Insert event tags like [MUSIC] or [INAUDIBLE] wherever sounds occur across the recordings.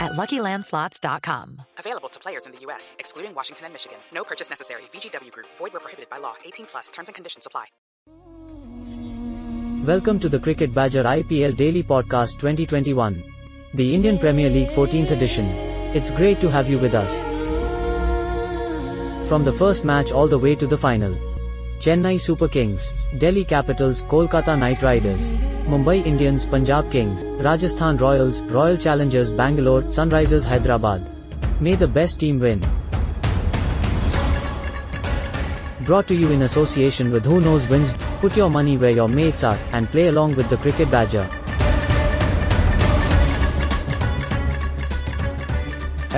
at LuckyLandSlots.com. Available to players in the U.S., excluding Washington and Michigan. No purchase necessary. VGW Group. Void where prohibited by law. 18 plus. Terms and conditions apply. Welcome to the Cricket Badger IPL Daily Podcast 2021. The Indian Premier League 14th edition. It's great to have you with us. From the first match all the way to the final. Chennai Super Kings, Delhi Capitals, Kolkata Knight Riders, Mumbai Indians, Punjab Kings, Rajasthan Royals, Royal Challengers Bangalore, Sunrisers Hyderabad. May the best team win. Brought to you in association with Who Knows Wins, put your money where your mates are, and play along with the Cricket Badger.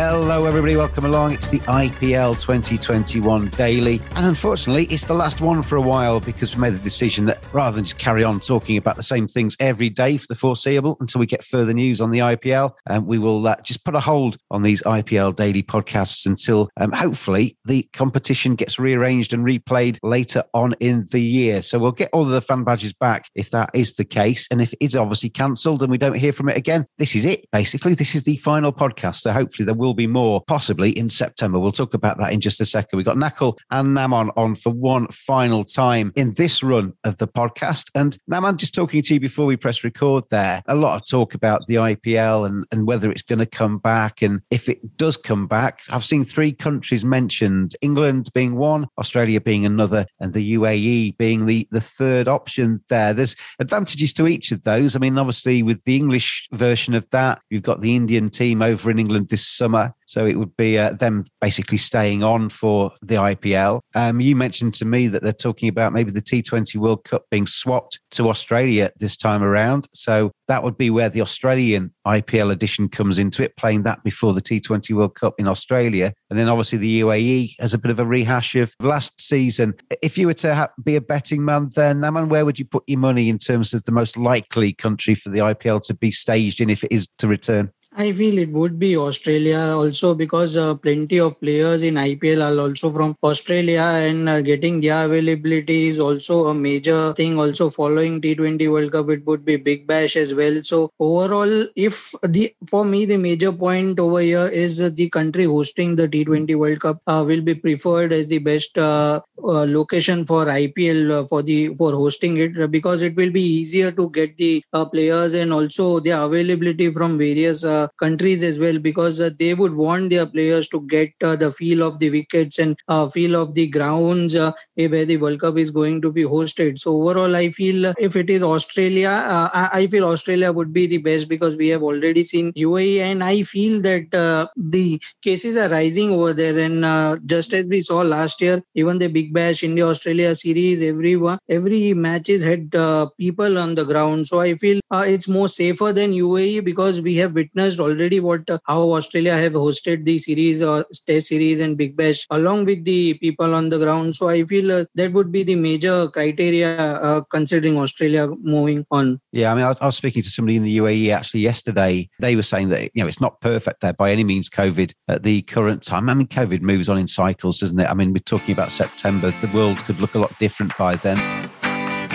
Hello, everybody. Welcome along. It's the IPL 2021 daily. And unfortunately, it's the last one for a while because we made the decision that rather than just carry on talking about the same things every day for the foreseeable until we get further news on the IPL, um, we will uh, just put a hold on these IPL daily podcasts until um, hopefully the competition gets rearranged and replayed later on in the year. So we'll get all of the fan badges back if that is the case. And if it is obviously cancelled and we don't hear from it again, this is it. Basically, this is the final podcast. So hopefully there will be more, possibly in September. We'll talk about that in just a second. We've got Nakul and Naman on for one final time in this run of the podcast. And Naman, just talking to you before we press record there, a lot of talk about the IPL and, and whether it's going to come back. And if it does come back, I've seen three countries mentioned England being one, Australia being another, and the UAE being the, the third option there. There's advantages to each of those. I mean, obviously, with the English version of that, you've got the Indian team over in England this summer. So it would be uh, them basically staying on for the IPL. Um, you mentioned to me that they're talking about maybe the T20 World Cup being swapped to Australia this time around. So that would be where the Australian IPL edition comes into it, playing that before the T20 World Cup in Australia. And then obviously the UAE has a bit of a rehash of last season. If you were to ha- be a betting man then, Naman, where would you put your money in terms of the most likely country for the IPL to be staged in if it is to return? I feel it would be Australia also because uh, plenty of players in IPL are also from Australia and uh, getting their availability is also a major thing. Also following T20 World Cup, it would be Big Bash as well. So overall, if the for me the major point over here is the country hosting the T20 World Cup uh, will be preferred as the best uh, uh, location for IPL for the for hosting it because it will be easier to get the players and also their availability from various countries as well because uh, they would want their players to get uh, the feel of the wickets and uh, feel of the grounds uh, eh, where the World Cup is going to be hosted. So overall, I feel uh, if it is Australia, uh, I, feel Australia would be the best because we have already seen UAE, and I feel that the cases are rising over there. And just as we saw last year, even the Big Bash India Australia series, everyone every matches had people on the ground. So I feel it's more safer than UAE because we have witnessed witnessed already what uh, how Australia have hosted the series or Test series and Big Bash along with the people on the ground. So I feel uh, that would be the major criteria uh, considering Australia moving on. Yeah, I mean, I was, I was, speaking to somebody in the UAE actually yesterday. They were saying that you know it's not perfect there by any means. COVID at the current time. I mean, COVID moves on in cycles, doesn't it? I mean, we're talking about September. The world could look a lot different by then.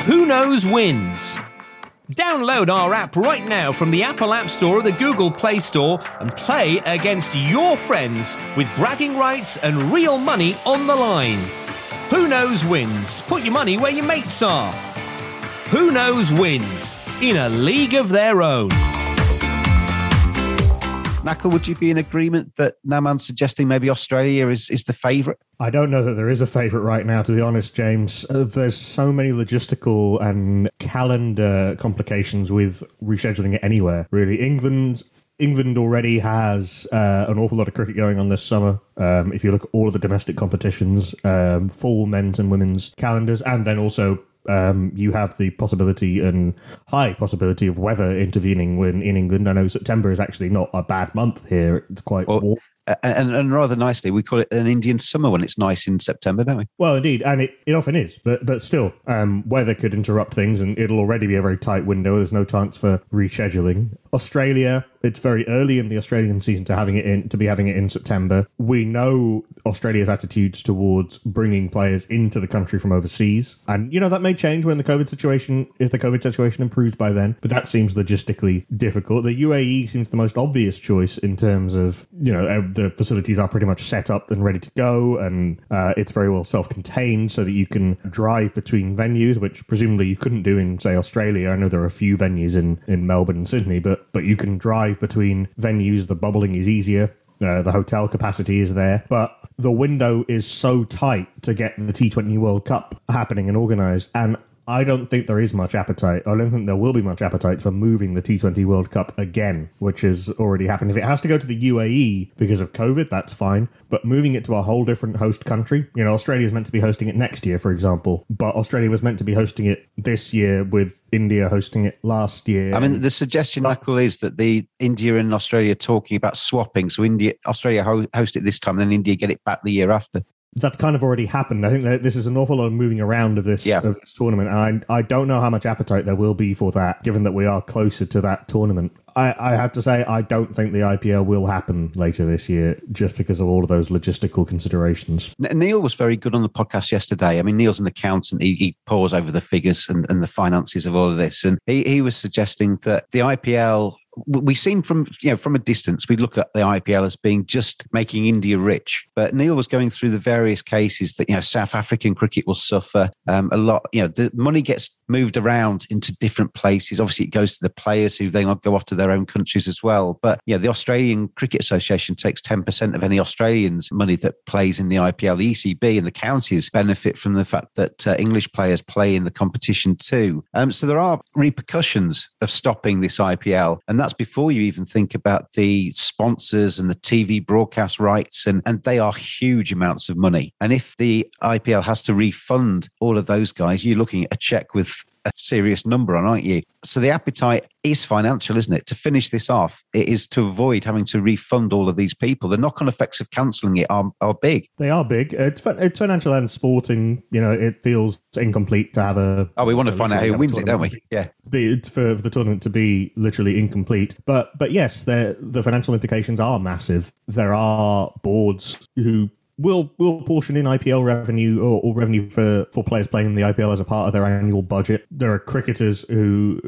Who knows wins? Download our app right now from the Apple App Store or the Google Play Store and play against your friends with bragging rights and real money on the line. Who knows wins? Put your money where your mates are. Who knows wins? In a league of their own. Nakul, would you be in agreement that Naman's suggesting maybe Australia is, is the favourite? I don't know that there is a favourite right now, to be honest, James. Uh, there's so many logistical and calendar complications with rescheduling it anywhere, really. England England already has uh, an awful lot of cricket going on this summer. Um, if you look at all of the domestic competitions, um, full men's and women's calendars, and then also um, you have the possibility and high possibility of weather intervening when in England. I know September is actually not a bad month here. It's quite well, warm. And, and rather nicely, we call it an Indian summer when it's nice in September, don't we? Well, indeed, and it, it often is, but but still, um, weather could interrupt things, and it'll already be a very tight window. There's no chance for rescheduling. Australia, it's very early in the Australian season to having it in to be having it in September. We know Australia's attitudes towards bringing players into the country from overseas, and you know that may change when the COVID situation, if the COVID situation improves by then. But that seems logistically difficult. The UAE seems the most obvious choice in terms of you know the facilities are pretty much set up and ready to go, and uh, it's very well self-contained, so that you can drive between venues, which presumably you couldn't do in say Australia. I know there are a few venues in in Melbourne and Sydney, but but you can drive between venues. The bubbling is easier. Uh, the hotel capacity is there, but the window is so tight to get the T20 World Cup happening and organised. And I don't think there is much appetite. I don't think there will be much appetite for moving the T20 World Cup again, which has already happened. If it has to go to the UAE because of COVID, that's fine. But moving it to a whole different host country, you know, Australia is meant to be hosting it next year, for example, but Australia was meant to be hosting it this year with India hosting it last year. I mean, the suggestion, Michael, is that the India and Australia are talking about swapping. So India, Australia host it this time, and then India get it back the year after that's kind of already happened. I think that this is an awful lot of moving around of this yeah. of this tournament, and I, I don't know how much appetite there will be for that, given that we are closer to that tournament. I, I have to say I don't think the IPL will happen later this year, just because of all of those logistical considerations. Neil was very good on the podcast yesterday. I mean, Neil's an accountant; he, he pores over the figures and, and the finances of all of this, and he, he was suggesting that the IPL we seem from you know from a distance we look at the IPL as being just making India rich. But Neil was going through the various cases that you know South African cricket will suffer um, a lot. You know the money gets moved around into different places. Obviously, it goes to the players who then go off to their own countries as well. But yeah, the Australian Cricket Association takes ten percent of any Australians' money that plays in the IPL. The ECB and the counties benefit from the fact that uh, English players play in the competition too. Um, so there are repercussions of stopping this IPL, and that's before you even think about the sponsors and the TV broadcast rights, and, and they are huge amounts of money. And if the IPL has to refund all of those guys, you're looking at a check with a serious number on, aren't you? So the appetite is financial, isn't it? To finish this off, it is to avoid having to refund all of these people. The knock-on effects of cancelling it are, are big. They are big. It's, it's financial and sporting. You know, it feels incomplete to have a. Oh, we want to find out who wins it, don't we? Yeah. Be, for, for the tournament to be literally incomplete, but but yes, the financial implications are massive. There are boards who will will portion in IPL revenue or, or, revenue for, for players playing in the IPL as a part of their annual budget. There are cricketers who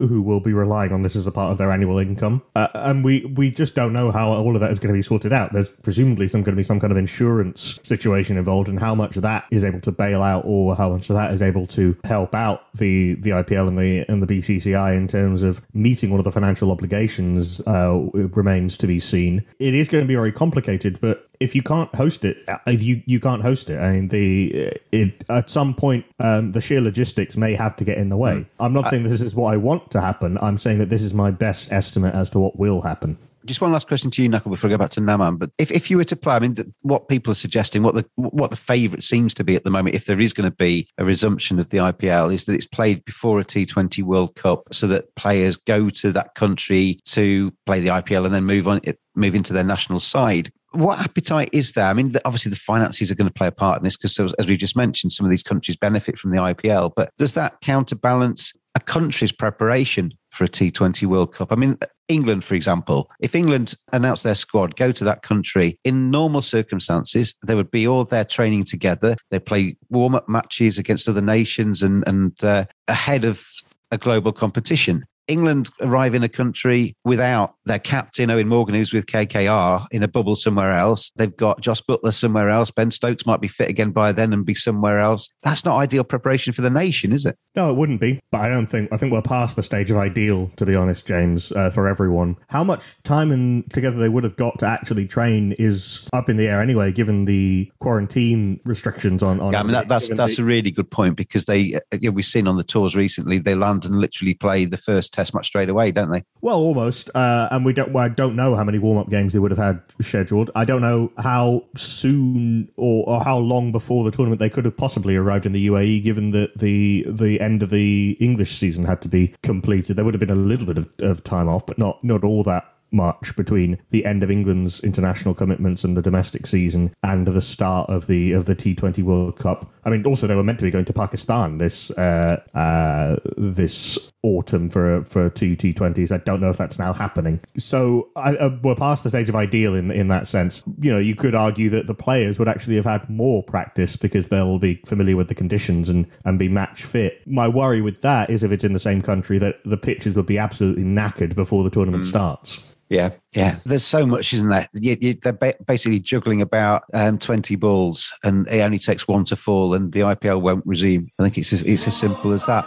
who will be relying on this as a part of their annual income. Uh, and we, we just don't know how all of that is going to be sorted out. There's presumably some going to be some kind of insurance situation involved and how much of that is able to bail out or how much of that is able to help out the, the IPL and the and the BCCI in terms of meeting all of the financial obligations uh, remains to be seen. It is going to be very complicated, but if you can't host it, uh, you you can't host it. I mean, the it, at some point um, the sheer logistics may have to get in the way. Hmm. I'm not saying this is what I want to happen. I'm saying that this is my best estimate as to what will happen. Just one last question to you, Nakul, before I go back to Naman. But if, if you were to play, I mean, what people are suggesting, what the what the favourite seems to be at the moment, if there is going to be a resumption of the IPL, is that it's played before a T20 World Cup, so that players go to that country to play the IPL and then move on, move into their national side what appetite is there? I mean, obviously the finances are going to play a part in this because, as we've just mentioned, some of these countries benefit from the IPL. But does that counterbalance a country's preparation for a T20 World Cup? I mean, England, for example, if England announce their squad, go to that country in normal circumstances, they would be all there training together. They play warm up matches against other nations and and uh, ahead of a global competition. England arrive in a country without their captain, Eoin Morgan, who's with KKR in a bubble somewhere else. They've got Jos Buttler somewhere else. Ben Stokes might be fit again by then and be somewhere else. That's not ideal preparation for the nation, is it? No, it wouldn't be. But I don't think, I think we're past the stage of ideal, to be honest, James, uh, for everyone. How much time and together they would have got to actually train is up in the air anyway, given the quarantine restrictions on. on yeah, I mean, that, that's, that's the, a really good point because they, uh, you know, we've seen on the tours recently, they land and literally play the first test match straight away, don't they? Well, almost. Uh, and we don't. Well, I don't know how many warm up games they would have had scheduled. I don't know how soon or, or, how long before the tournament they could have possibly arrived in the UAE, given that the the end of the English season had to be completed. There would have been a little bit of, of time off, but not not all that much between the end of England's international commitments and the domestic season and the start of the of the T20 World Cup. I mean, also they were meant to be going to Pakistan this uh, uh, this autumn for for two T20s. I don't know if that's now happening. So I, uh, we're past the stage of ideal in in that sense. You know, you could argue that the players would actually have had more practice because they'll be familiar with the conditions and and be match fit. My worry with that is if it's in the same country that the pitches would be absolutely knackered before the tournament mm. starts. Yeah, yeah. There's so much, isn't there? You, you, they're ba- basically juggling about um, 20 balls, and it only takes one to fall, and the IPL won't resume. I think it's as, it's as simple as that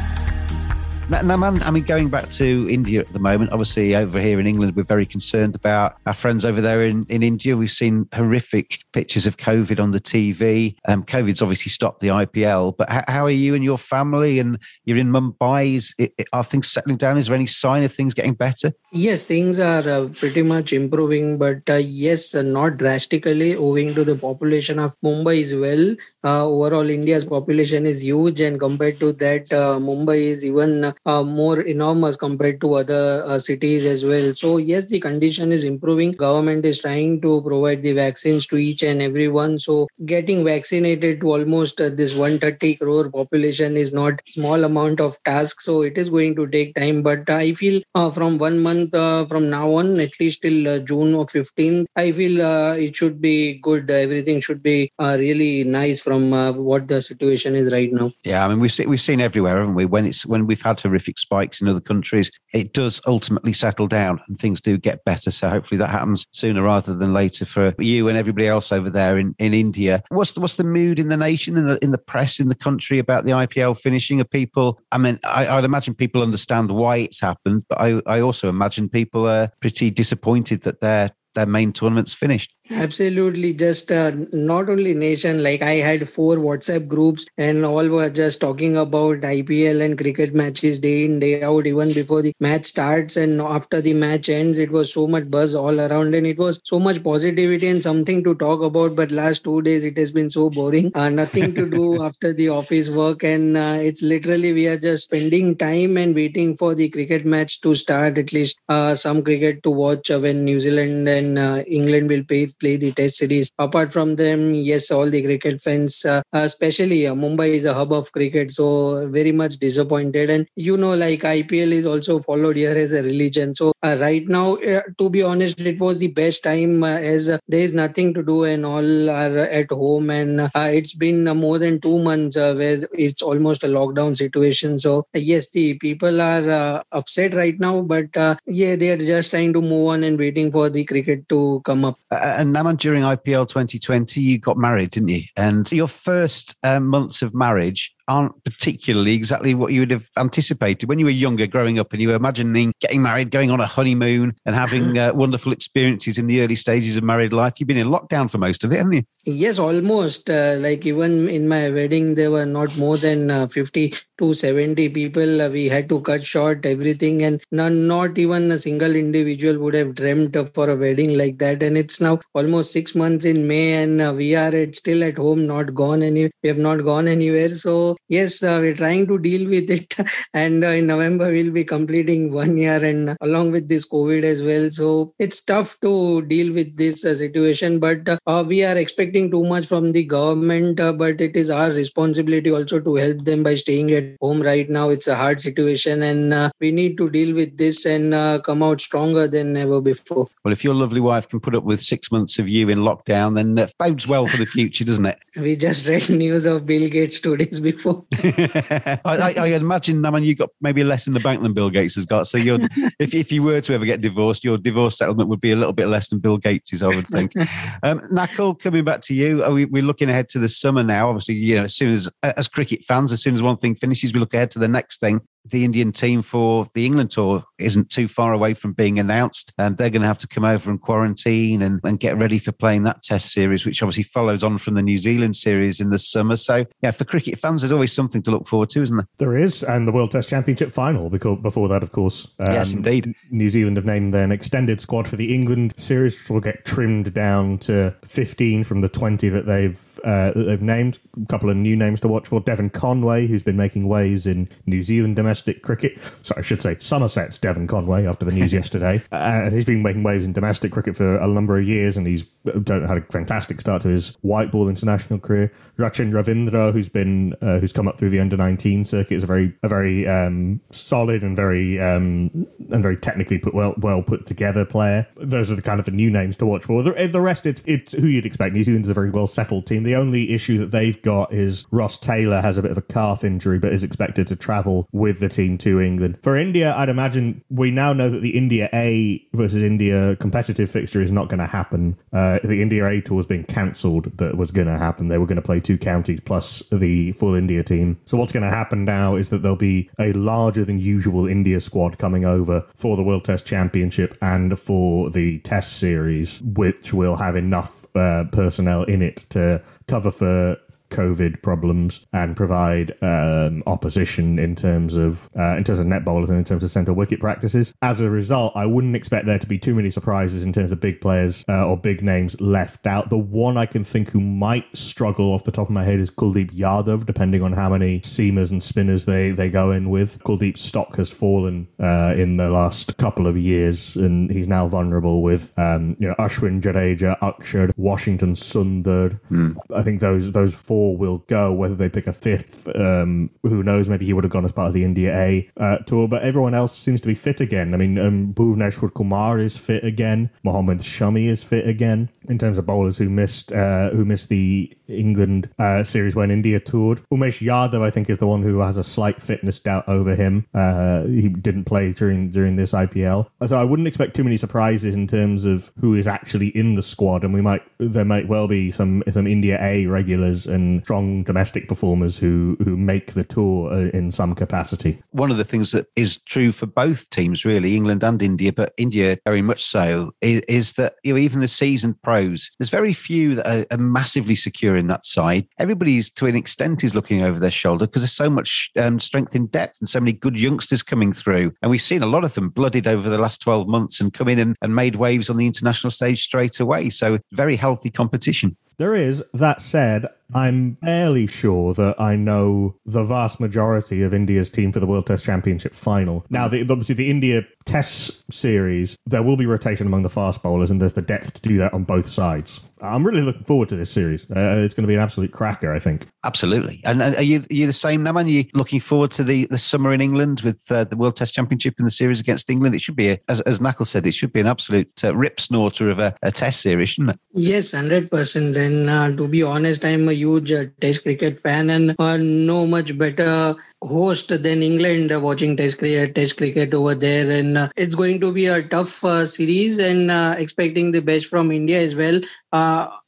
Naman, I mean, going back to India at the moment, obviously over here in England, we're very concerned about our friends over there in, in India. We've seen horrific pictures of COVID on the TV. Um, COVID's obviously stopped the IPL, but how, how, are you and your family? And you're in Mumbai. Is, it, are things settling down? Is there any sign of things getting better? Yes, things are uh, pretty much improving, but uh, yes, uh, not drastically owing to the population of Mumbai as well. Uh, overall, India's population is huge, and compared to that, uh, Mumbai is even uh, more enormous compared to other uh, cities as well. So yes, the condition is improving. Government is trying to provide the vaccines to each and everyone. So getting vaccinated to almost uh, this 130 crore population is not small amount of task. So it is going to take time. But I feel uh, from one month uh, from now on, at least till June of 15th, I feel it should be good. Everything should be really nice from what the situation is right now. Yeah, I mean we've we've seen everywhere, haven't we? When it's when we've had to horrific spikes in other countries, it does ultimately settle down and things do get better. So hopefully that happens sooner rather than later for you and everybody else over there in, in India. What's the, what's the mood in the nation, in the, in the press, in the country about the IPL finishing? Are people, I mean, I, I'd imagine people understand why it's happened, but I, I also imagine people are pretty disappointed that their their main tournament's finished. Absolutely. Just uh, not only nation, like I had four WhatsApp groups and all were just talking about IPL and cricket matches day in, day out, even before the match starts. And after the match ends, it was so much buzz all around and it was so much positivity and something to talk about. But last two days, it has been so boring. Uh, nothing to do [LAUGHS] after the office work. And uh, it's literally we are just spending time and waiting for the cricket match to start, at least uh, some cricket to watch when New Zealand and uh, England will play play the test series. Apart from them, yes, all the cricket fans, uh, especially uh, Mumbai is a hub of cricket, so very much disappointed. And you know, like IPL is also followed here as a religion. So uh, right now, uh, to be honest, it was the best time uh, as uh, there is nothing to do and all are at home. And it's been more than two months where it's almost a lockdown situation. So yes, the people are upset right now, but yeah, they are just trying to move on and waiting for the cricket to come up. and And Naman, during IPL 2020, you got married, didn't you? And your first um, months of marriage aren't particularly exactly what you would have anticipated when you were younger, growing up, and you were imagining getting married, going on a honeymoon, and having [LAUGHS] uh, wonderful experiences in the early stages of married life. You've been in lockdown for most of it, haven't you? Yes, almost. Uh, like even in my wedding, there were not more than uh, 50 to 70 people. Uh, we had to cut short everything, and none, not even a single individual would have dreamt for a wedding like that. And it's now almost six months in May, and uh, we are at, still at home, not gone any. We have not gone anywhere. So yes, uh, we're trying to deal with it. [LAUGHS] and uh, in November, we'll be completing one year, and along with this COVID as well. So it's tough to deal with this uh, situation, but uh, we are expecting too much from the government. Uh, but it is our responsibility also to help them by staying at home right now. It's a hard situation, and uh, we need to deal with this and come out stronger than ever before. Well, if your lovely wife can put up with six months of you in lockdown, then that bodes well for the future, doesn't it? [LAUGHS] We just read news of Bill Gates two days before. [LAUGHS] I, I, I, imagine, I mean, you got maybe less in the bank than Bill Gates has got. So you're, [LAUGHS] if, if you were to ever get divorced, your divorce settlement would be a little bit less than Bill Gates's, I would think. [LAUGHS] um, Nakul, coming back to you, we, we're looking ahead to the summer now. Obviously, you know, as soon as, as cricket fans, as soon as one thing finishes, we look ahead to the next thing the Indian team for the England tour isn't too far away from being announced. And they're going to have to come over and quarantine and, and get ready for playing that test series, which obviously follows on from the New Zealand series in the summer. So, yeah, for cricket fans, there's always something to look forward to, isn't there? There is. And the World Test Championship final, because before that, of course. Um, yes, indeed. New Zealand have named their extended squad for the England series, which will get trimmed down to 15 from the 20 that they've, uh, that they've named. A couple of new names to watch for. Devon Conway, who's been making waves in New Zealand domestic cricket so I should say Somerset's Devon Conway after the news [LAUGHS] yesterday. Uh, and he's been making waves in domestic cricket for a number of years and he's uh, had a fantastic start to his white ball international career. Rachin Ravindra, who's been uh, who's come up through the under 19 circuit, is a very a very um, solid and very um, and very technically put well well put together player. Those are the kind of the new names to watch for. The, the rest, it's, it's who you'd expect. New Zealand's a very well settled team. The only issue that they've got is Ross Taylor has a bit of a calf injury, but is expected to travel with the team to England. For India, I'd imagine we now know that the India A versus India competitive fixture is not going to happen. Uh, the India A tour has been cancelled. That was going to happen. They were going to play two counties plus the full India team. So what's going to happen now is that there'll be a larger than usual India squad coming over for the World Test Championship and for the Test series, which will have enough uh, personnel in it to cover for COVID problems and provide um, opposition in terms of uh, in terms of net bowlers and in terms of centre wicket practices. As a result, I wouldn't expect there to be too many surprises in terms of big players uh, or big names left out. The one I can think who might struggle off the top of my head is Kuldeep Yadav, depending on how many seamers and spinners they, they go in with. Kuldeep's stock has fallen uh, in the last couple of years, and he's now vulnerable with um, you know Ashwin Jadeja, Akshar, Washington Sundar. Mm. I think those those four four will go. Whether they pick a fifth, um, who knows? Maybe he would have gone as part of the India A uh, tour. But everyone else seems to be fit again. I mean, um, Bhuvneshwar Kumar is fit again. Mohammad Shami is fit again. In terms of bowlers who missed uh, who missed the England uh, series when India toured, Umesh Yadav I think is the one who has a slight fitness doubt over him. Uh, he didn't play during during this IPL, so I wouldn't expect too many surprises in terms of who is actually in the squad. And we might there might well be some some India A regulars and strong domestic performers who who make the tour uh, in some capacity. One of the things that is true for both teams, really, England and India, but India very much so, is, is that you know even the seasoned pros, there's very few that are, are massively secure in that side. Everybody's to an extent is looking over their shoulder because there's so much um, strength in depth and so many good youngsters coming through, and we've seen a lot of them blooded over the last 12 months and come in and, and made waves on the international stage straight away. So very healthy competition. There is. That said, I'm barely sure that I know the vast majority of India's team for the World Test Championship final. Now, the, obviously, the India Test series, there will be rotation among the fast bowlers, and there's the depth to do that on both sides. I'm really looking forward to this series. Uh, it's going to be an absolute cracker, I think. Absolutely. And, and are you are you the same, Naman? Are you looking forward to the, the summer in England with uh, the World Test Championship and the series against England? It should be, a, as, as Nakul said, it should be an absolute uh, rip snorter of a, a Test series, shouldn't it? Yes, 100%. And uh, to be honest, I'm a huge uh, Test cricket fan and uh, no much better host than England watching Test cricket, Test cricket over there. And uh, it's going to be a tough uh, series and uh, expecting the best from India as well.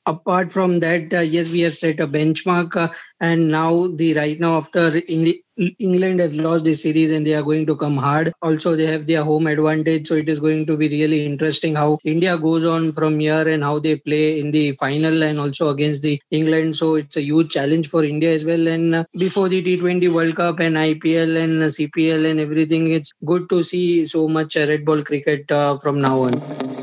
Apart from that, yes, we have set a benchmark, and now the right now after England England has lost the series and they are going to come hard. Also, they have their home advantage, so it is going to be really interesting how India goes on from here and how they play in the final and also against the England. So it's a huge challenge for India as well. And uh, before the T20 World Cup and IPL and uh, CPL and everything, it's good to see so much uh, red ball cricket uh, from now on.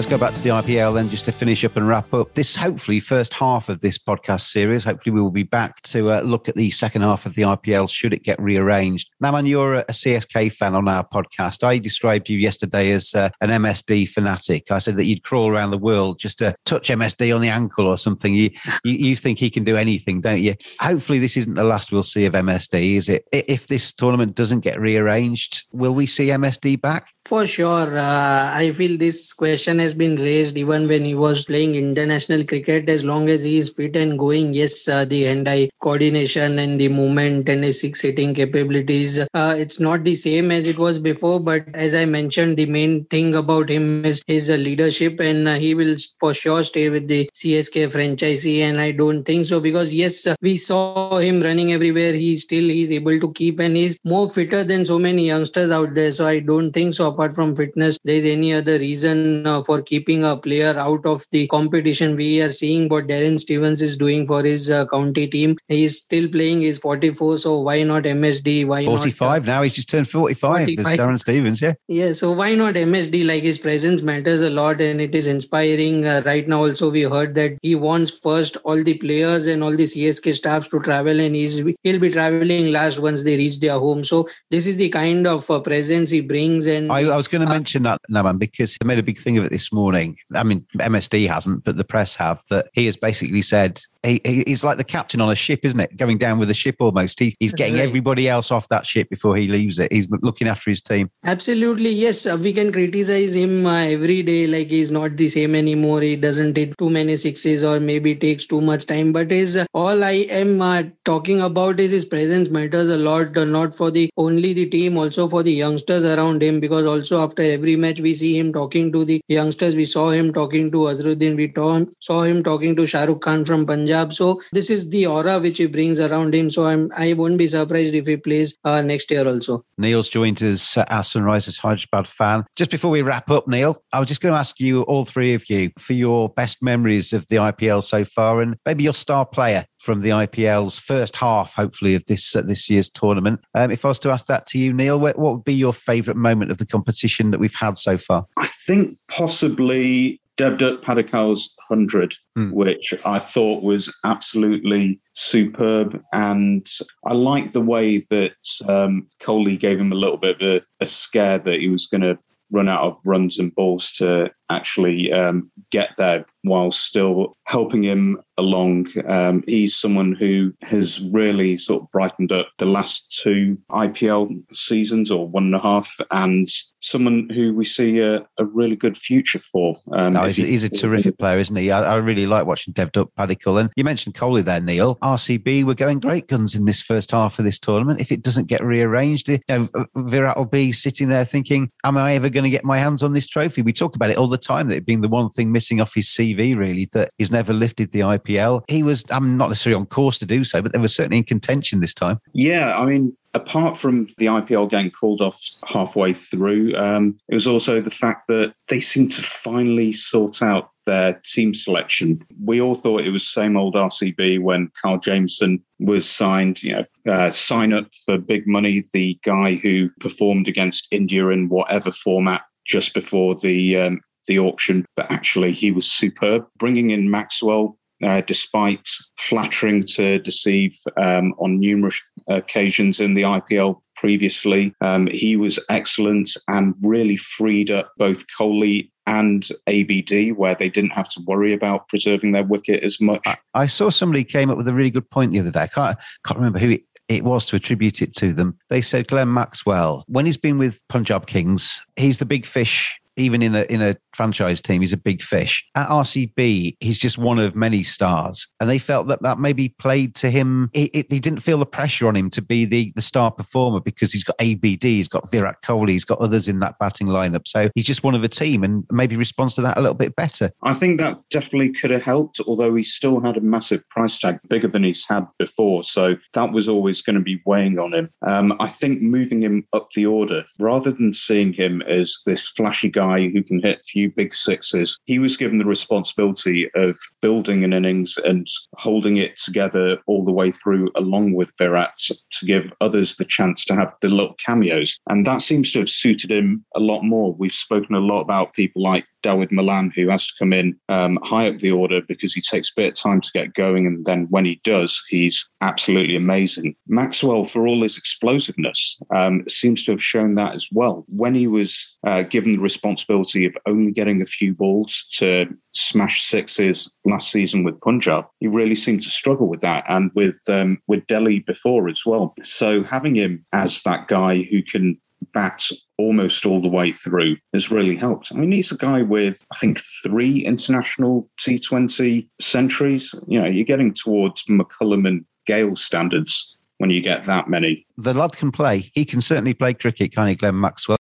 Let's go back to the IPL then, just to finish up and wrap up this hopefully first half of this podcast series. Hopefully, we will be back to uh, look at the second half of the IPL should it get rearranged. Naman, you're a CSK fan on our podcast. I described you yesterday as uh, an MSD fanatic. I said that you'd crawl around the world just to touch MSD on the ankle or something. You, [LAUGHS] you, you think he can do anything, don't you? Hopefully, this isn't the last we'll see of MSD, is it? If this tournament doesn't get rearranged, will we see MSD back? For sure. Uh, I feel this question has been raised even when he was playing international cricket. As long as he is fit and going, yes, uh, the hand eye coordination and the movement and his six hitting capabilities, uh, it's not the same as it was before. But as I mentioned, the main thing about him is his leadership, and uh, he will for sure stay with the CSK franchisee. And I don't think so because, yes, we saw him running everywhere. He still he's able to keep and he's more fitter than so many youngsters out there. So I don't think so apart from fitness there is any other reason uh, for keeping a player out of the competition? We are seeing what darren stevens is doing for his uh, county team. He's still playing he's 44 so why not msd why 45 not, uh, now he's just turned 45 45. darren stevens yeah. Yeah so why not msd like his presence matters a lot and it is inspiring. Uh, right now also we heard that he wants first all the players and all the csk staffs to travel and he's he'll be traveling last once they reach their home. So this is the kind of uh, presence he brings and I, I was going to uh, mention that, Naman, because I made a big thing of it this morning. I mean, MSD hasn't, but the press have, that he has basically said he, he's like the captain on a ship, isn't it? Going down with the ship almost. He, he's getting right. everybody else off that ship before he leaves it. He's looking after his team. Absolutely, yes. Uh, we can criticize him uh, every day, like he's not the same anymore. He doesn't hit too many sixes or maybe takes too much time. But is uh, all I am uh, talking about is his presence matters a lot, uh, not for the only the team, also for the youngsters around him. Because also after every match, we see him talking to the youngsters. We saw him talking to Azharuddin. We saw him talking to Shahrukh Khan from Punjab Punjab. So this is the aura which he brings around him. So I'm I won't be surprised if he plays uh, next year also. Neil's joined us, uh, our Sunrisers Hyderabad fan. Just before we wrap up, Neil, I was just going to ask you, all three of you, for your best memories of the IPL so far, and maybe your star player from the IPL's first half, hopefully, of this uh, this year's tournament. Um, if I was to ask that to you, Neil, what, what would be your favourite moment of the competition that we've had so far? I think possibly Devdutt Padikkal's 100, mm. which I thought was absolutely superb. And I like the way that um, Kohli gave him a little bit of a, a scare that he was going to run out of runs and balls to actually um, get there while still helping him along. Um, he's someone who has really sort of brightened up the last two IPL seasons or one and a half, and someone who we see a, a really good future for. Um, no, he's, he, he's, a terrific player, isn't he? I, I really like watching Devdutt Padikkal. And you mentioned Kohli there, Neil. RCB were going great guns in this first half of this tournament. If it doesn't get rearranged, you know, Virat will be sitting there thinking, am I ever going to get my hands on this trophy? We talk about it all the time that it being the one thing missing off his CV, really, that he's never lifted the IPL. He was, I'm not necessarily on course to do so, but they were certainly in contention this time. Yeah, I mean, apart from the IPL getting called off halfway through, um, it was also the fact that they seemed to finally sort out their team selection. We all thought it was same old RCB when Kyle Jamieson was signed, you know, uh, sign up for big money, the guy who performed against India in whatever format just before the um, the auction, but actually he was superb. Bringing in Maxwell uh, despite flattering to deceive um, on numerous occasions in the IPL previously. Um, he was excellent and really freed up both Kohli and ABD, where they didn't have to worry about preserving their wicket as much. I, I saw somebody came up with a really good point the other day. I can't, can't remember who it, it was to attribute it to them. They said Glenn Maxwell, when he's been with Punjab Kings, he's the big fish even in a in a franchise team, he's a big fish. At RCB, he's just one of many stars, and they felt that that maybe played to him. He, didn't feel the pressure on him to be the the star performer because he's got ABD, he's got Virat Kohli, he's got others in that batting lineup. So he's just one of a team, and maybe responds to that a little bit better. I think that definitely could have helped, although he still had a massive price tag, bigger than he's had before. So that was always going to be weighing on him. Um, I think moving him up the order rather than seeing him as this flashy guy guy who can hit a few big sixes. He was given the responsibility of building an innings and holding it together all the way through, along with Virat, to give others the chance to have the little cameos. And that seems to have suited him a lot more. We've spoken a lot about people like Dawid Malan, who has to come in um, high up the order because he takes a bit of time to get going. And then when he does, he's absolutely amazing. Maxwell, for all his explosiveness, um, seems to have shown that as well. When he was uh, given the responsibility of only getting a few balls to smash sixes last season with Punjab, he really seemed to struggle with that and with um, with Delhi before as well. So having him as that guy who can bat almost all the way through has really helped. I mean, he's a guy with, I think, three international T20 centuries. You know, you're getting towards McCullum and Gayle standards when you get that many. The lad can play. He can certainly play cricket, can he, Glenn Maxwell?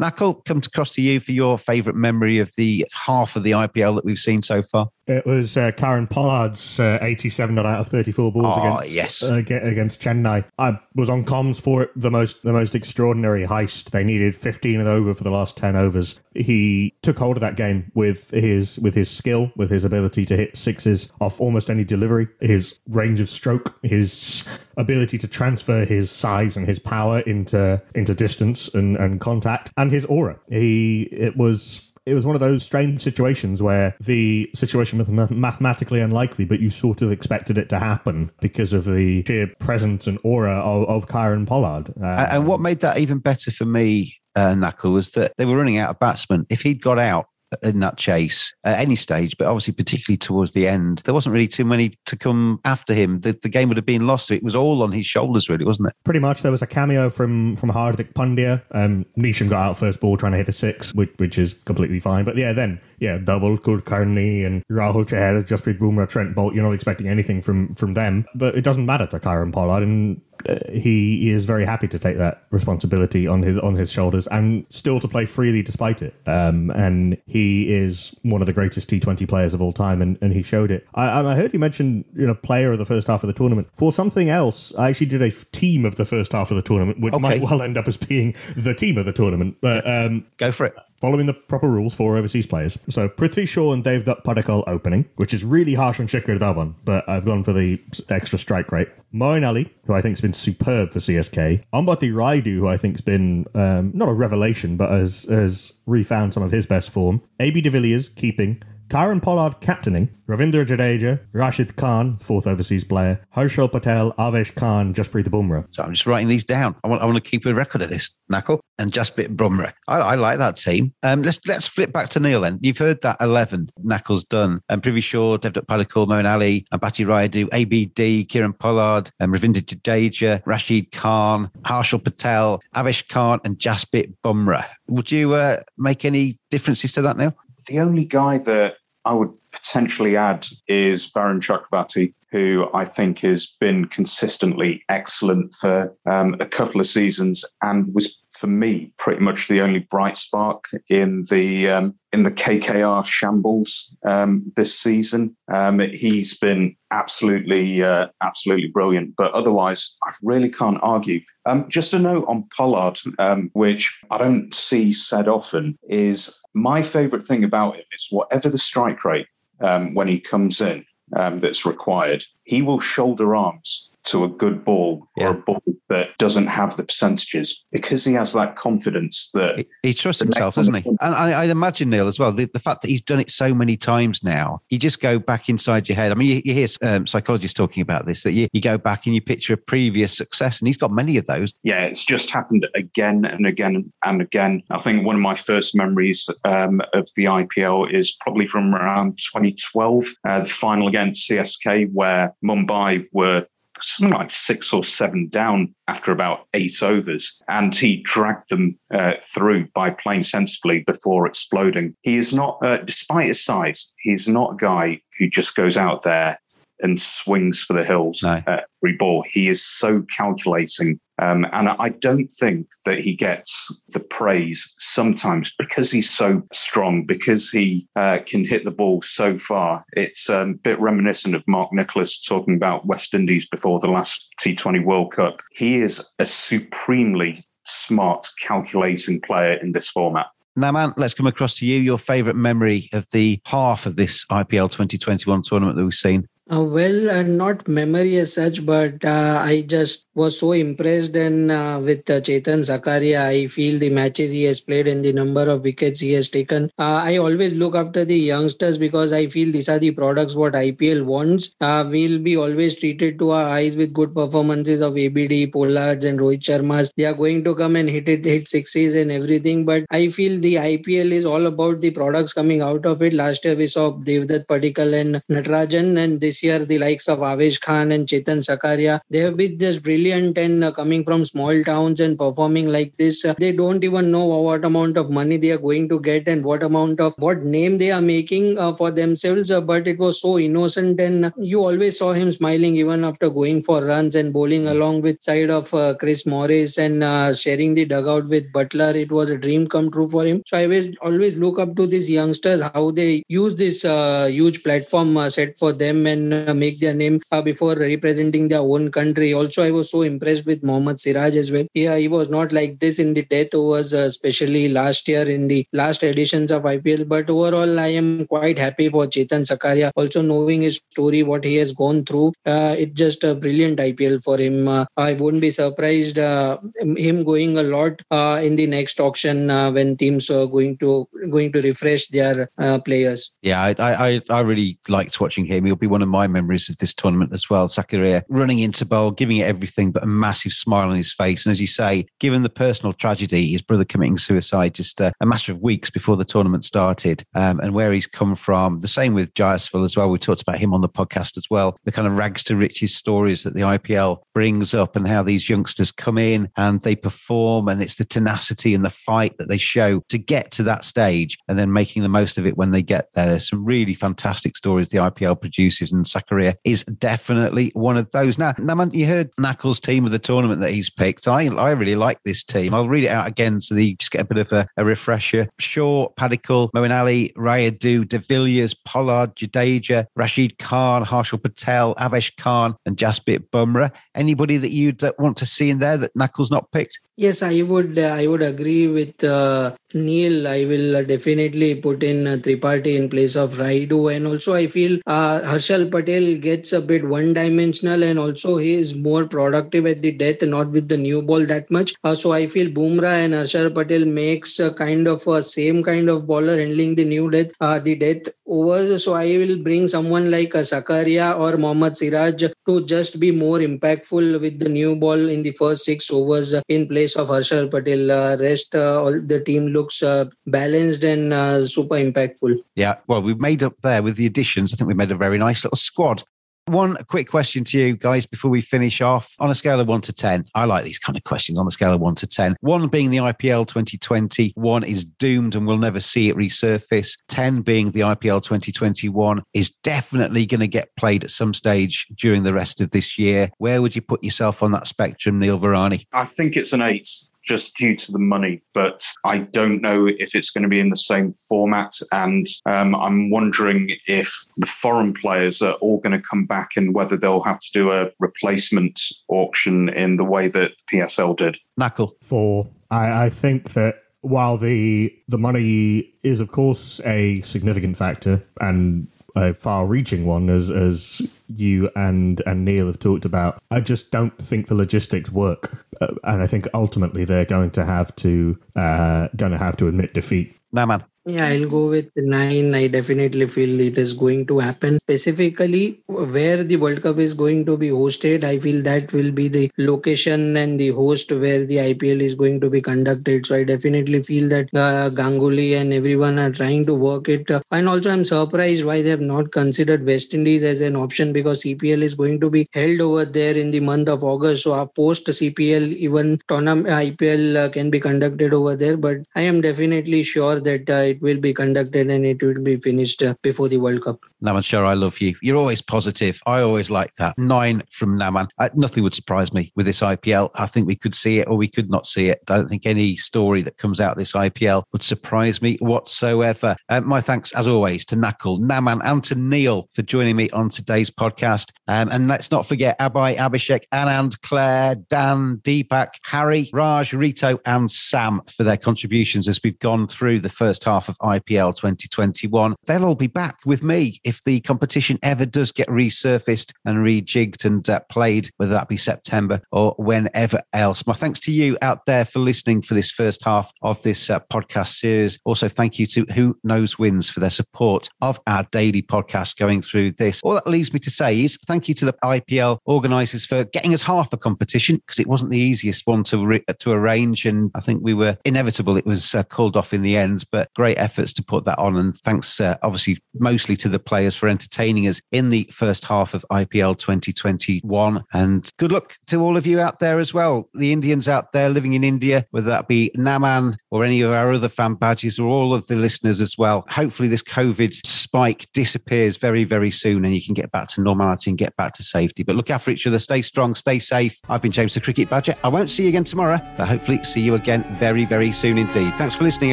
Nakul, comes across to you for your favourite memory of the half of the IPL that we've seen so far. It was uh, Kieron Pollard's uh, 87 not out of 34 balls oh, against yes. uh, against Chennai. I was on comms for it. The most the most extraordinary heist. They needed 15 and over for the last 10 overs. He took hold of that game with his with his skill, with his ability to hit sixes off almost any delivery, his range of stroke, his ability to transfer his size and his power into into distance and, and contact, and his aura. He it was it was one of those strange situations where the situation was mathematically unlikely, but you sort of expected it to happen because of the sheer presence and aura of, of Kieron Pollard. Um, and what made that even better for me, uh, Nakul, was that they were running out of batsmen. If he'd got out in that chase at any stage, but obviously particularly towards the end, there wasn't really too many to come after him. The, the game would have been lost. It was all on his shoulders, really, wasn't it? Pretty much. There was a cameo from from Hardik Pandya. Um, Neesham got out first ball trying to hit a six, which, which is completely fine. But yeah, then yeah, Dhawal Kulkarni and Rahul Chahar, Jasprit Bumrah, Trent Boult. You're not expecting anything from from them, but it doesn't matter to Kieron Pollard, and uh, he is very happy to take that responsibility on his on his shoulders and still to play freely despite it. Um, and he is one of the greatest T20 players of all time, and, and he showed it. I, I heard you mention you know player of the first half of the tournament. For something else, I actually did a team of the first half of the tournament, which okay. might well end up as being the team of the tournament. But um, go for it following the proper rules for overseas players. So Prithvi Shaw and Devdutt Padikkal opening, which is really harsh on Shikhar Dhawan, but I've gone for the extra strike rate. Moeen Ali, who I think has been superb for CSK. Ambati Rayudu, who I think's been um, not a revelation, but has, has refound some of his best form. AB de Villiers keeping. Kieron Pollard captaining, Ravindra Jadeja, Rashid Khan, fourth overseas player, Harshal Patel, Avesh Khan, Jasprit Bumrah. So I'm just writing these down. I want, I want to keep a record of this, Nakul, and Jasprit Bumrah. I, I, like that team. Um, let's let's flip back to Neil then. You've heard that 11, Nakul's done. And um, Prithvi Shaw, Devdutt Padikkal, Moeen Ali, Ambati Rayudu, ABD, Kieron Pollard, um, Ravindra Jadeja, Rashid Khan, Harshal Patel, Avesh Khan, and Jasprit Bumrah. Would you uh, make any differences to that, Neil? The only guy that I would potentially add is Varun Chakravarthy. who I think has been consistently excellent for um, a couple of seasons and was for me pretty much the only bright spark in the um, in the KKR shambles um, this season. Um, he's been absolutely uh, absolutely brilliant, but otherwise I really can't argue. Um, just a note on Pollard, um, which I don't see said often, is my favourite thing about him is whatever the strike rate um, when he comes in that's required, he will shoulder arms to a good ball yeah. or a ball that doesn't have the percentages because he has that confidence that he, he trusts himself, doesn't he? And I, would imagine Neil as well. The, the, fact that he's done it so many times now, you just go back inside your head. I mean, you, you hear um, psychologists talking about this that you, you go back and you picture a previous success, and he's got many of those. Yeah, it's just happened again and again and again. I think one of my first memories um, of the IPL is probably from around 2012, uh, the final against CSK, where Mumbai were something like six or seven down after about eight overs, and he dragged them uh, through by playing sensibly before exploding. He is not, uh, despite his size, he's not a guy who just goes out there and swings for the hills no. every ball. He is so calculating. Um, and I don't think that he gets the praise sometimes because he's so strong, because he uh, can hit the ball so far. It's um, a bit reminiscent of Mark Nicholas talking about West Indies before the last T20 World Cup. He is a supremely smart, calculating player in this format. Naman, let's come across to you. Your favourite memory of the half of this IPL 2021 tournament that we've seen? Uh, well, uh, not memory as such, but uh, I just was so impressed and uh, with uh, Chetan Sakaria. I feel the matches he has played and the number of wickets he has taken. Uh, I always look after the youngsters because I feel these are the products what IPL wants. we'll be always treated to our eyes with good performances of ABD, Pollards, and Rohit Sharma's. They are going to come and hit it, hit sixes and everything. But I feel the IPL is all about the products coming out of it. Last year we saw Devdutt Padikkal and Natarajan, and this this year, the likes of Avesh Khan and Chetan Sakaria, they have been just brilliant and uh, coming from small towns and performing like this. Uh, they don't even know what amount of money they are going to get and what amount of what name they are making uh, for themselves. Uh, but it was so innocent, and you always saw him smiling even after going for runs and bowling along with side of uh, Chris Morris and uh, sharing the dugout with Buttler. It was a dream come true for him. So I always always look up to these youngsters how they use this huge platform set for them and uh, make their name before representing their own country. Also, I was so impressed with Mohammad Siraj as well. Yeah, he was not like this in the death overs, uh, especially last year in the last editions of IPL. But overall, I am quite happy for Chetan Sakaria. Also, knowing his story, what he has gone through, uh, it's just a brilliant IPL for him. Uh, I wouldn't be surprised uh, him going a lot uh, in the next auction when teams are going to going to refresh their players. Yeah, I, I I really liked watching him. He'll be one of my memories of this tournament as well. Sakaria running into bowl, giving it everything, but a massive smile on his face. And as you say, given the personal tragedy, his brother committing suicide just uh, a matter of weeks before the tournament started, um, and where he's come from. The same with Jaiswal as well. We talked about him on the podcast as well. The kind of rags to riches stories that the IPL brings up, and how these youngsters come in and they perform, and it's the tenacity and the fight that they show to get to that stage, and then making the most of it when they get there. There's some really fantastic stories the IPL produces, and Sakaria is definitely one of those. Now, Naman, you heard Nakul's team of the tournament that he's picked. I, I really like this team. I'll read it out again so that you just get a bit of a, a refresher. Shaw, Padikkal, Moeen Ali, Rayudu, De Villiers, Pollard, Jadeja, Rashid Khan, Harshal Patel, Avesh Khan, and Jasprit Bumrah. Anybody that you'd uh, want to see in there that Knuckles not picked? Yes, I would. Uh, I would agree with uh, Neil. I will uh, definitely put in uh, Tripathi in place of Rayudu, and also I feel Harshal Patel gets a bit one-dimensional, and also he is more productive at the death, not with the new ball that much. Uh, so I feel Bumrah and Harshal Patel makes a kind of a same kind of bowler handling the new death, uh, the death overs. So I will bring someone like a Sakaria or Mohammad Siraj to just be more impactful with the new ball in the first six overs in place of Harshal Patel. Uh, rest, uh, all the team looks uh, balanced and uh, super impactful. Yeah, well, we've made up there with the additions. I think we made a very nice little squad One quick question to you guys before we finish off. On a scale of one to 10, I like these kind of questions on a scale of one to 10. One being the IPL 2020, one is doomed and we'll never see it resurface. 10 being the IPL 2021 is definitely going to get played at some stage during the rest of this year. Where would you put yourself on that spectrum, Neil Varani? I think it's an eight just due to the money. But I don't know if it's going to be in the same format. And um, I'm wondering if the foreign players are all going to come back and whether they'll have to do a replacement auction in the way that the PSL did. Nakul. Four. I, I think that while the the money is of course a significant factor and a far-reaching one, as as you and and Neil have talked about. I just don't think the logistics work, uh, and I think ultimately they're going to have to uh, going to have to admit defeat. Naman. Yeah, I'll go with nine. I definitely feel it is going to happen. Specifically, where the World Cup is going to be hosted, I feel that will be the location and the host where the IPL is going to be conducted. So I definitely feel that uh, Ganguly and everyone are trying to work it. Uh, and also, I'm surprised why they have not considered West Indies as an option because CPL is going to be held over there in the month of August. So post CPL, even tournament IPL uh, can be conducted over there. But I am definitely sure that uh, will be conducted and it will be finished uh, before the World Cup. Naman Shah, I love you. You're always positive. I always like that. Nine from Naman. Uh, nothing would surprise me with this IPL. I think we could see it or we could not see it. I don't think any story that comes out of this IPL would surprise me whatsoever. Uh, my thanks, as always, to Nakul, Naman, and to Neil for joining me on today's podcast. Um, and let's not forget Abai, Abhishek, Anand, Claire, Dan, Deepak, Harry, Raj, Rito, and Sam for their contributions as we've gone through the first half of IPL 2021. They'll all be back with me if the competition ever does get resurfaced and rejigged and uh, played, whether that be September or whenever else. My thanks to you out there for listening for this first half of this uh, podcast series. Also, thank you to Who Knows Wins for their support of our daily podcast going through this. All that leaves me to say is thank you to the IPL organisers for getting us half a competition because it wasn't the easiest one to re- to arrange, and I think we were inevitable. It was uh, called off in the end, but great efforts to put that on, and thanks uh, obviously mostly to the players for entertaining us in the first half of IPL 2021. And good luck to all of you out there as well. The Indians out there living in India, whether that be Naman or any of our other fan badges or all of the listeners as well. Hopefully, this COVID spike disappears very, very soon and you can get back to normality and get back to safety. But look after each other, stay strong, stay safe. I've been James the Cricket Badger. I won't see you again tomorrow, but hopefully, see you again very, very soon indeed. Thanks for listening,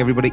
everybody.